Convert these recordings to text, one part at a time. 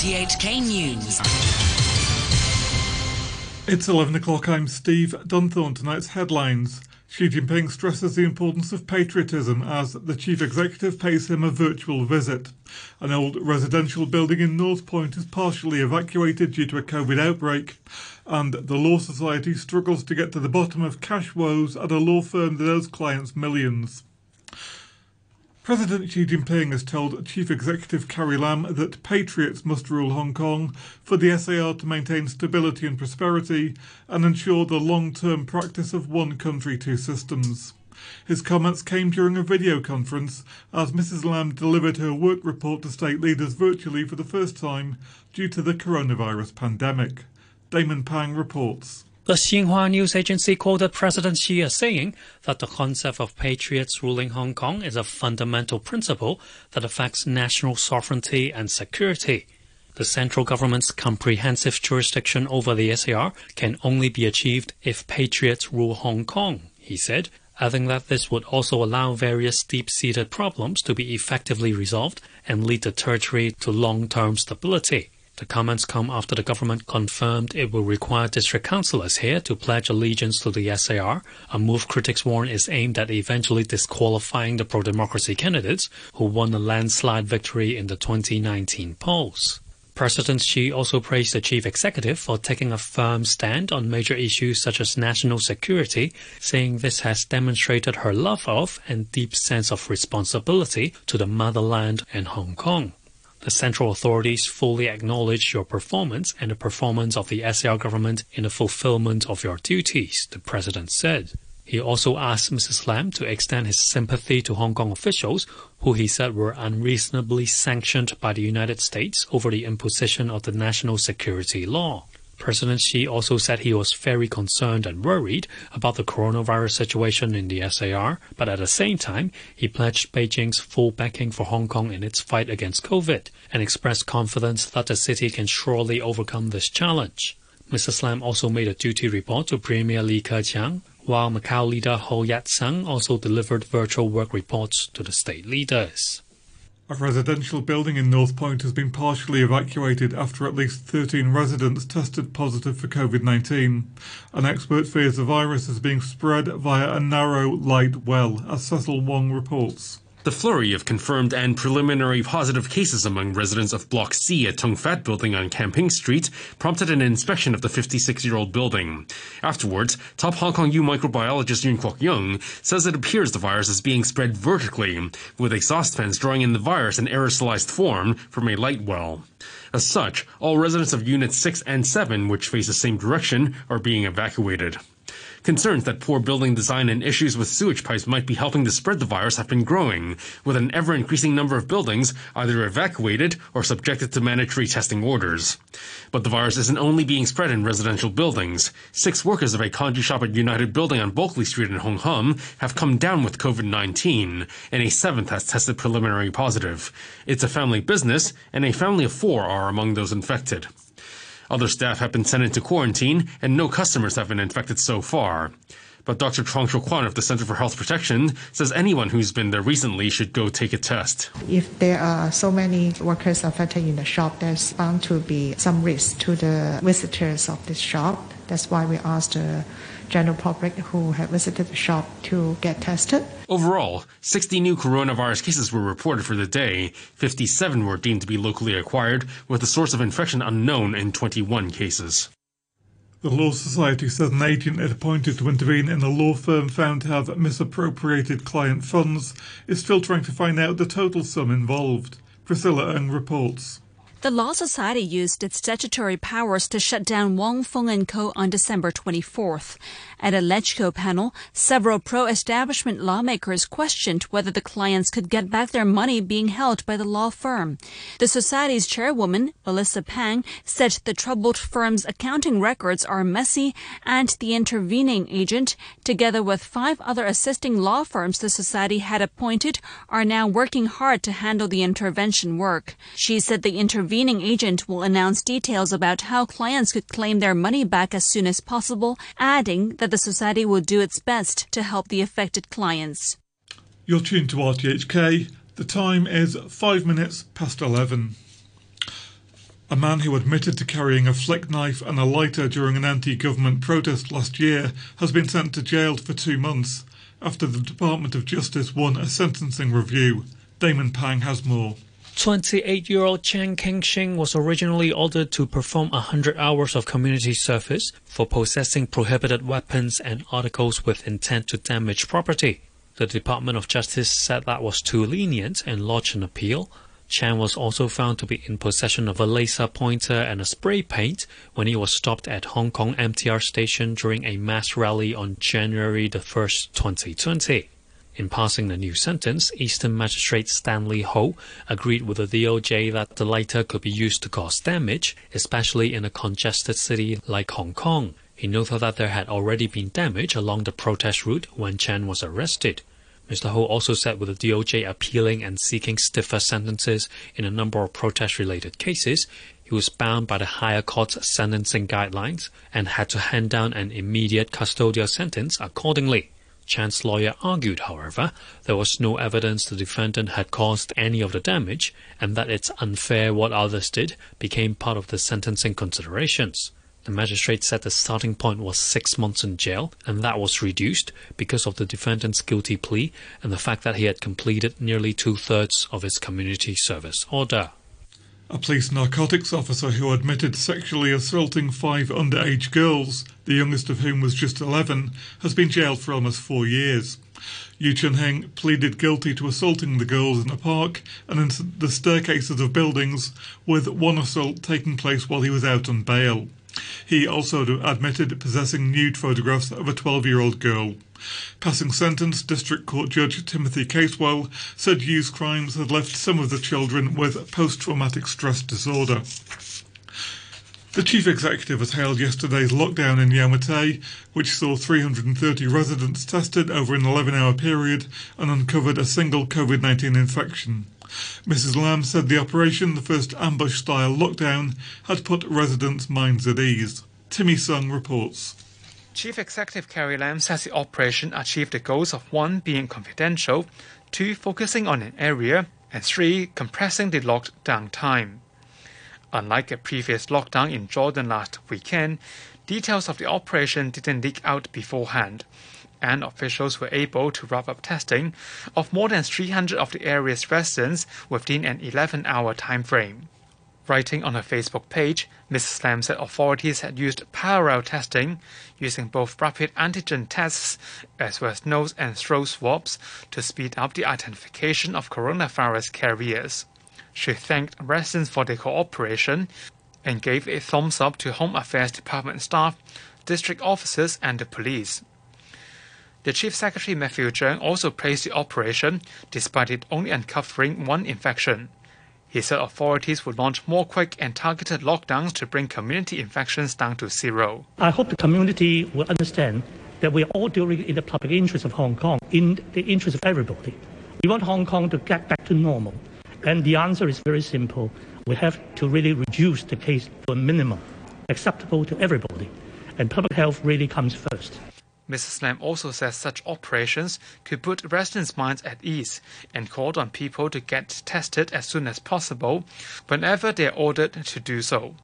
RTHK News. It's 11 o'clock. I'm Steve Dunthorne. Tonight's headlines. Xi Jinping stresses the importance of patriotism as the chief executive pays him a virtual visit. An old residential building in North Point is partially evacuated due to a COVID outbreak, and the Law Society struggles to get to the bottom of cash woes at a law firm that owes clients millions. President Xi Jinping has told Chief Executive Carrie Lam that patriots must rule Hong Kong for the SAR to maintain stability and prosperity and ensure the long term practice of one country, two systems. His comments came during a video conference as Mrs. Lam delivered her work report to state leaders virtually for the first time due to the coronavirus pandemic. Damon Pang reports. The Xinhua news agency quoted President Xi as saying that the concept of patriots ruling Hong Kong is a fundamental principle that affects national sovereignty and security. The central government's comprehensive jurisdiction over the SAR can only be achieved if patriots rule Hong Kong, he said, adding that this would also allow various deep-seated problems to be effectively resolved and lead the territory to long-term stability. The comments come after the government confirmed it will require district councillors here to pledge allegiance to the SAR, a move critics warn is aimed at eventually disqualifying the pro-democracy candidates who won a landslide victory in the 2019 polls. President Xi also praised the chief executive for taking a firm stand on major issues such as national security, saying this has demonstrated her love of and deep sense of responsibility to the motherland and Hong Kong. The central authorities fully acknowledge your performance and the performance of the SAR government in the fulfillment of your duties, the president said. He also asked Mrs. Lam to extend his sympathy to Hong Kong officials who he said were unreasonably sanctioned by the United States over the imposition of the national security law. President Xi also said he was very concerned and worried about the coronavirus situation in the SAR, but at the same time, he pledged Beijing's full backing for Hong Kong in its fight against COVID and expressed confidence that the city can surely overcome this challenge. Mrs. Lam also made a duty report to Premier Li Keqiang, while Macau leader Ho Iat-seng also delivered virtual work reports to the state leaders. A residential building in North Point has been partially evacuated after at least 13 residents tested positive for COVID 19. An expert fears the virus is being spread via a narrow, light well, as Cecil Wong reports. The flurry of confirmed and preliminary positive cases among residents of Block C at Tung Fat Building on Kam Ping Street prompted an inspection of the 56-year-old building. Afterwards, top Hong Kong U microbiologist Yuen Kwok Yung says it appears the virus is being spread vertically, with exhaust fans drawing in the virus in aerosolized form from a light well. As such, all residents of Units 6 and 7, which face the same direction, are being evacuated. Concerns that poor building design and issues with sewage pipes might be helping to spread the virus have been growing, with an ever increasing number of buildings either evacuated or subjected to mandatory testing orders. But the virus isn't only being spread in residential buildings. Six workers of a congee shop at United Building on Bulkeley Street in Hung Hom have come down with COVID-19, and a seventh has tested preliminary positive. It's a family business, and a family of four are among those infected. Other staff have been sent into quarantine, and no customers have been infected so far. But Dr. Chuang Shuk Kwan of the Center for Health Protection says anyone who's been there recently should go take a test. If there are so many workers affected in the shop, there's bound to be some risk to the visitors of this shop. That's why we asked the general public who have visited the shop to get tested. Overall, 60 new coronavirus cases were reported for the day. 57 were deemed to be locally acquired, with the source of infection unknown in 21 cases. The Law Society said an agent it appointed to intervene in a law firm found to have misappropriated client funds is still trying to find out the total sum involved. Priscilla Ng reports. The Law Society used its statutory powers to shut down Wong Feng & Co. on December 24th. At a LegCo panel, several pro-establishment lawmakers questioned whether the clients could get back their money being held by the law firm. The Society's chairwoman, Melissa Pang, said the troubled firm's accounting records are messy and the intervening agent, together with five other assisting law firms the Society had appointed, are now working hard to handle the intervention work. She said the intervening agent will announce details about how clients could claim their money back as soon as possible, adding that the Society will do its best to help the affected clients. You're tuned to RTHK. The time is five minutes past 11. A man who admitted to carrying a flick knife and a lighter during an anti-government protest last year has been sent to jail for two months after the Department of Justice won a sentencing review. Damon Pang has more. 28-year-old Chen Kingxing was originally ordered to perform 100 hours of community service for possessing prohibited weapons and articles with intent to damage property. The Department of Justice said that was too lenient and lodged an appeal. Chan was also found to be in possession of a laser pointer and a spray paint when he was stopped at Hong Kong MTR station during a mass rally on January the 1st, 2020. In passing the new sentence, Eastern Magistrate Stanley Ho agreed with the DOJ that the lighter could be used to cause damage, especially in a congested city like Hong Kong. He noted that there had already been damage along the protest route when Chen was arrested. Mr. Ho also said with the DOJ appealing and seeking stiffer sentences in a number of protest-related cases, he was bound by the higher court's sentencing guidelines and had to hand down an immediate custodial sentence accordingly. Chan's lawyer argued, however, there was no evidence the defendant had caused any of the damage and that it's unfair what others did became part of the sentencing considerations. The magistrate said the starting point was six months in jail, and that was reduced because of the defendant's guilty plea and the fact that he had completed nearly two thirds of his community service order. A police narcotics officer who admitted sexually assaulting five underage girls, the youngest of whom was just 11, has been jailed for almost four years. Yu Chun Heng pleaded guilty to assaulting the girls in a park and in the staircases of buildings, with one assault taking place while he was out on bail. He also admitted possessing nude photographs of a 12-year-old girl. Passing sentence, District Court Judge Timothy Casewell said Yu's crimes had left some of the children with post-traumatic stress disorder. The chief executive has hailed yesterday's lockdown in Yau Ma Tei, which saw 330 residents tested over an 11-hour period and uncovered a single COVID-19 infection. Mrs. Lam said the operation, the first ambush-style lockdown, had put residents' minds at ease. Timmy Sung reports. Chief Executive Carrie Lam says the operation achieved the goals of one being confidential, two focusing on an area, and three compressing the lockdown time. Unlike a previous lockdown in Jordan last weekend, details of the operation didn't leak out beforehand and officials were able to wrap up testing of more than 300 of the area's residents within an 11 hour time frame. Writing on her Facebook page, Mrs. Lam said authorities had used parallel testing, using both rapid antigen tests as well as nose and throat swabs to speed up the identification of coronavirus carriers. She thanked residents for their cooperation and gave a thumbs up to Home Affairs Department staff, district officers, and the police. The Chief Secretary Matthew Cheung also praised the operation despite it only uncovering one infection. He said authorities would launch more quick and targeted lockdowns to bring community infections down to zero. I hope the community will understand that we are all doing it in the public interest of Hong Kong, in the interest of everybody. We want Hong Kong to get back to normal. And the answer is very simple. We have to really reduce the case to a minimum, acceptable to everybody. And public health really comes first. Mrs. Lam also says such operations could put residents' minds at ease and called on people to get tested as soon as possible whenever they are ordered to do so.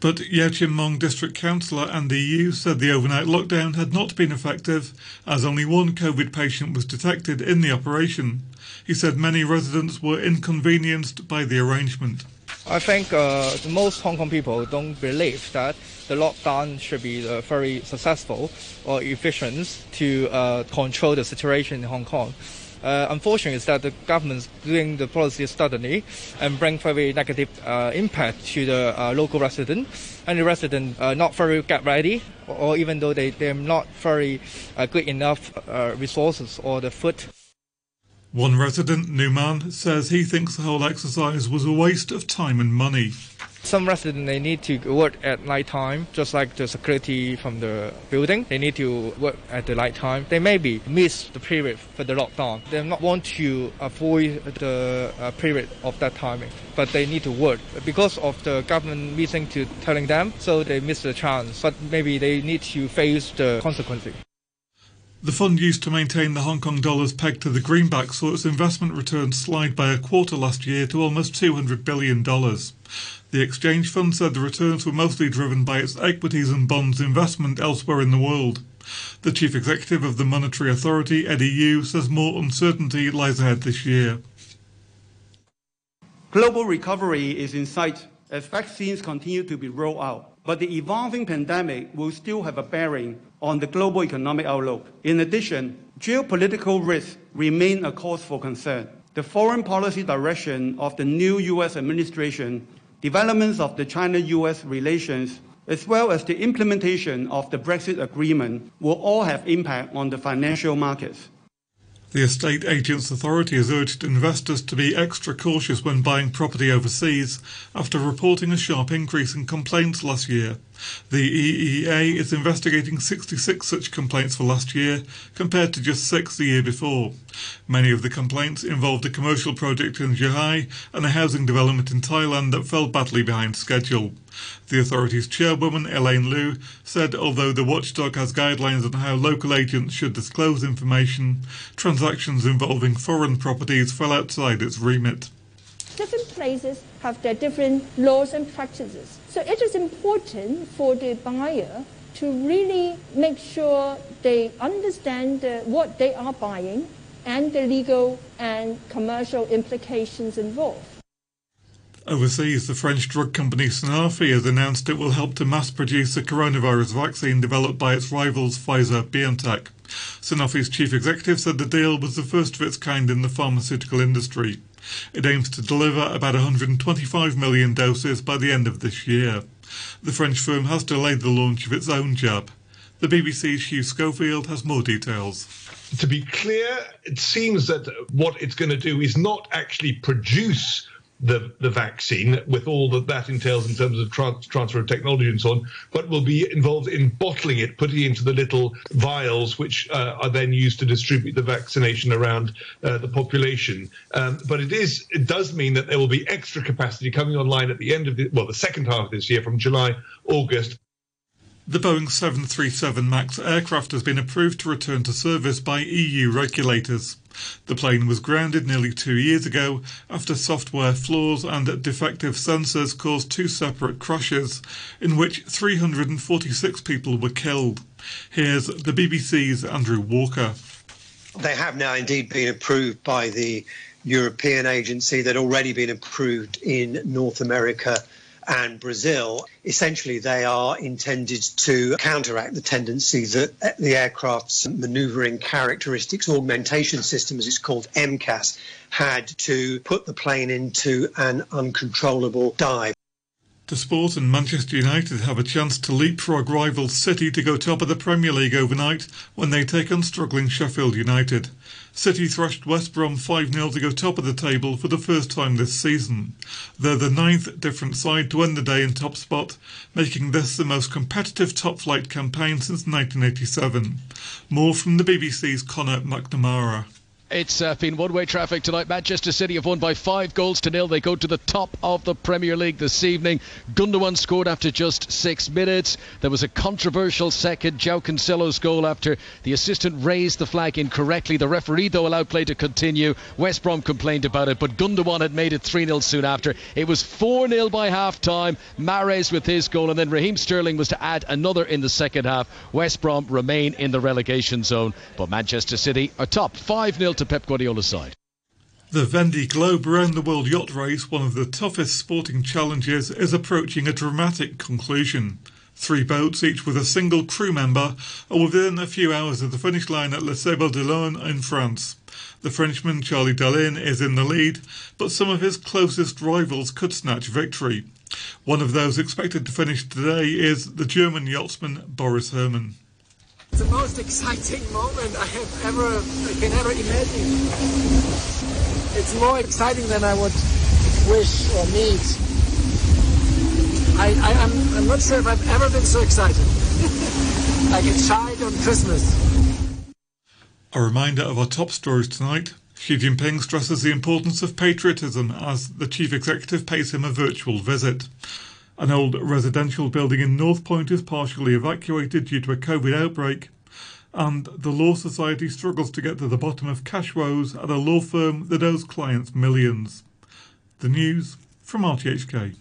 But Yau Tsim Mong District Councillor Andy Yu said the overnight lockdown had not been effective as only one COVID patient was detected in the operation. He said many residents were inconvenienced by the arrangement. I think uh, most Hong Kong people don't believe that the lockdown should be uh, very successful or efficient to uh, control the situation in Hong Kong. Uh, unfortunately, is that the government's doing the policy suddenly and bring very negative uh, impact to the uh, local resident, and the resident uh, not very get ready, or, or even though they they're not very good enough resources or the food. One resident, Newman, says he thinks the whole exercise was a waste of time and money. Some residents they need to work at night time, just like the security from the building. They need to work at the night time. They maybe miss the period for the lockdown. They not want to avoid the uh, period of that timing, but they need to work because of the government missing to telling them. So they miss the chance, but maybe they need to face the consequences. The fund used to maintain the Hong Kong dollar's peg to the greenback saw its investment returns slide by a quarter last year to almost $200 billion. The exchange fund said the returns were mostly driven by its equities and bonds investment elsewhere in the world. The chief executive of the Monetary Authority, Eddie Yue, says more uncertainty lies ahead this year. Global recovery is in sight as vaccines continue to be rolled out but the evolving pandemic will still have a bearing on the global economic outlook. In addition, geopolitical risks remain a cause for concern. The foreign policy direction of the new U.S. administration, developments of the China-U.S. relations, as well as the implementation of the Brexit agreement will all have impact on the financial markets. The estate agents authority has urged investors to be extra cautious when buying property overseas after reporting a sharp increase in complaints last year. The EAA is investigating 66 such complaints for last year, compared to just six the year before. Many of the complaints involved a commercial project in Zhuhai and a housing development in Thailand that fell badly behind schedule. The authority's chairwoman, Elaine Liu, said although the watchdog has guidelines on how local agents should disclose information, transactions involving foreign properties fell outside its remit. Different places have their different laws and practices. So it is important for the buyer to really make sure they understand uh, what they are buying and the legal and commercial implications involved. Overseas, the French drug company Sanofi has announced it will help to mass produce a coronavirus vaccine developed by its rivals Pfizer and BioNTech. Sanofi's chief executive said the deal was the first of its kind in the pharmaceutical industry. It aims to deliver about 125 million doses by the end of this year. The French firm has delayed the launch of its own jab. The BBC's Hugh Schofield has more details to be clear, it seems that what it's going to do is not actually produce the, the vaccine with all that that entails in terms of trans- transfer of technology and so on, but will be involved in bottling it, putting it into the little vials, which uh, are then used to distribute the vaccination around uh, the population. Um, but it is it does mean that there will be extra capacity coming online at the end of the well the second half of this year from July August the Boeing 737 MAX aircraft has been approved to return to service by EU regulators. The plane was grounded nearly two years ago after software flaws and defective sensors caused two separate crashes in which 346 people were killed. Here's the BBC's Andrew Walker. They have now indeed been approved by the European agency. They'd already been approved in North America and Brazil, essentially they are intended to counteract the tendency that the aircraft's maneuvering characteristics augmentation system, as it's called MCAS, had to put the plane into an uncontrollable dive. To sport and Manchester United have a chance to leapfrog rival City to go top of the Premier League overnight when they take on struggling Sheffield United. City thrashed West Brom 5-0 to go top of the table for the first time this season. They're the ninth different side to end the day in top spot, making this the most competitive top-flight campaign since 1987. More from the BBC's Conor McNamara. It's uh, been one way traffic tonight. Manchester City have won by five goals to nil. They go to the top of the Premier League this evening. Gundogan scored after just six minutes. There was a controversial second, João Cancelo's goal after the assistant raised the flag incorrectly. The referee, though, allowed play to continue. West Brom complained about it, but Gundogan had made it 3 0 soon after. It was 4 0 by half time. Mahrez with his goal, and then Raheem Sterling was to add another in the second half. West Brom remain in the relegation zone, but Manchester City are top 5 0 to Pep Guardiola's side. The Vendée Globe Round the World Yacht Race, one of the toughest sporting challenges, is approaching a dramatic conclusion. Three boats, each with a single crew member, are within a few hours of the finish line at Les Sables d'Olonne in France. The Frenchman Charlie Dalin is in the lead, but some of his closest rivals could snatch victory. One of those expected to finish today is the German yachtsman Boris Herrmann. It's the most exciting moment I have ever, I can ever imagine. It's more exciting than I would wish or need. I, I, am I'm, I'm not sure if I've ever been so excited. like a child on Christmas. A reminder of our top stories tonight. Xi Jinping stresses the importance of patriotism as the chief executive pays him a virtual visit. An old residential building in North Point is partially evacuated due to a COVID outbreak. and the Law Society struggles to get to the bottom of cash woes at a law firm that owes clients millions. The news from RTHK.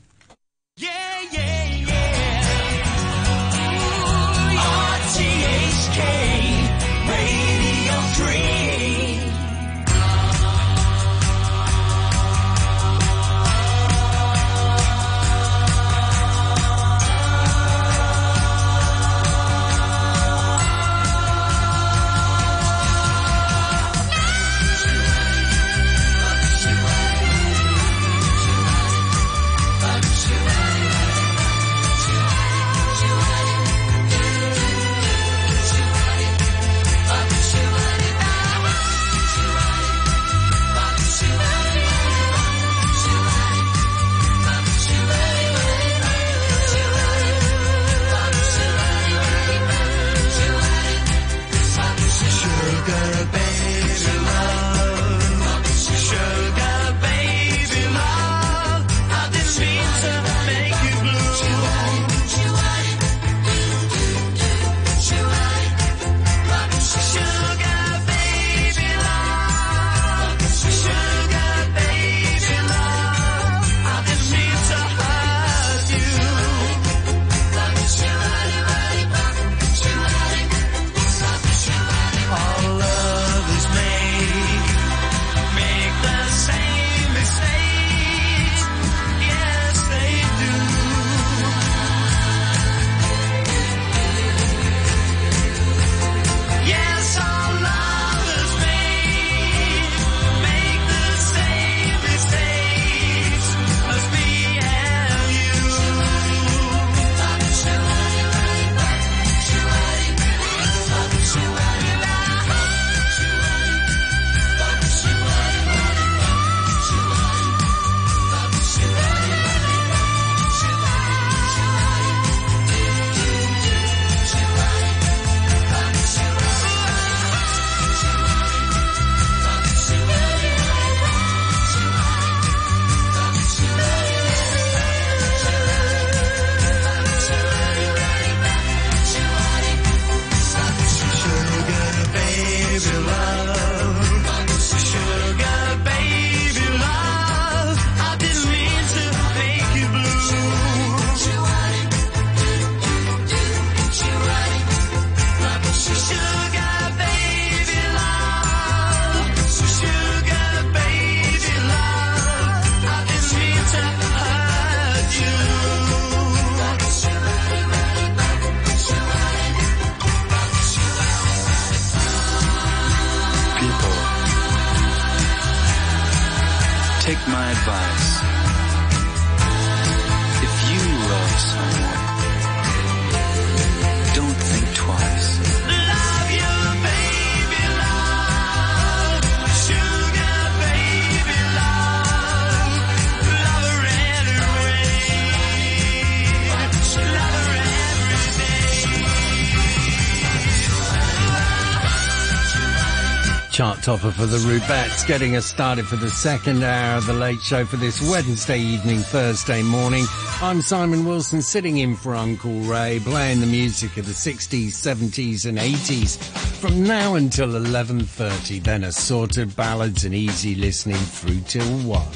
Topper for the Rubettes, getting us started for the second hour of the late show for this Wednesday evening, Thursday morning. I'm Simon Wilson, sitting in for Uncle Ray, playing the music of the 60s, 70s and 80s from now until 11.30, then assorted ballads and easy listening through till 1.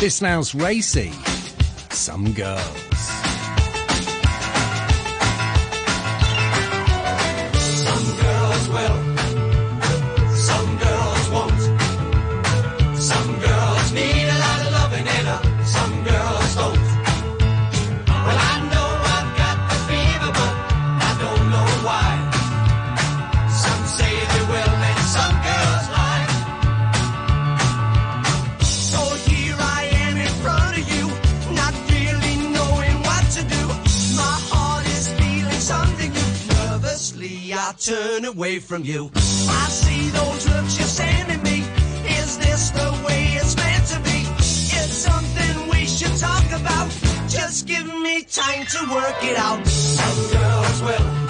This now's Racey, Some Girls. I turn away from you. I see those looks you're sending me. Is this the way it's meant to be? It's something we should talk about. Just give me time to work it out. Some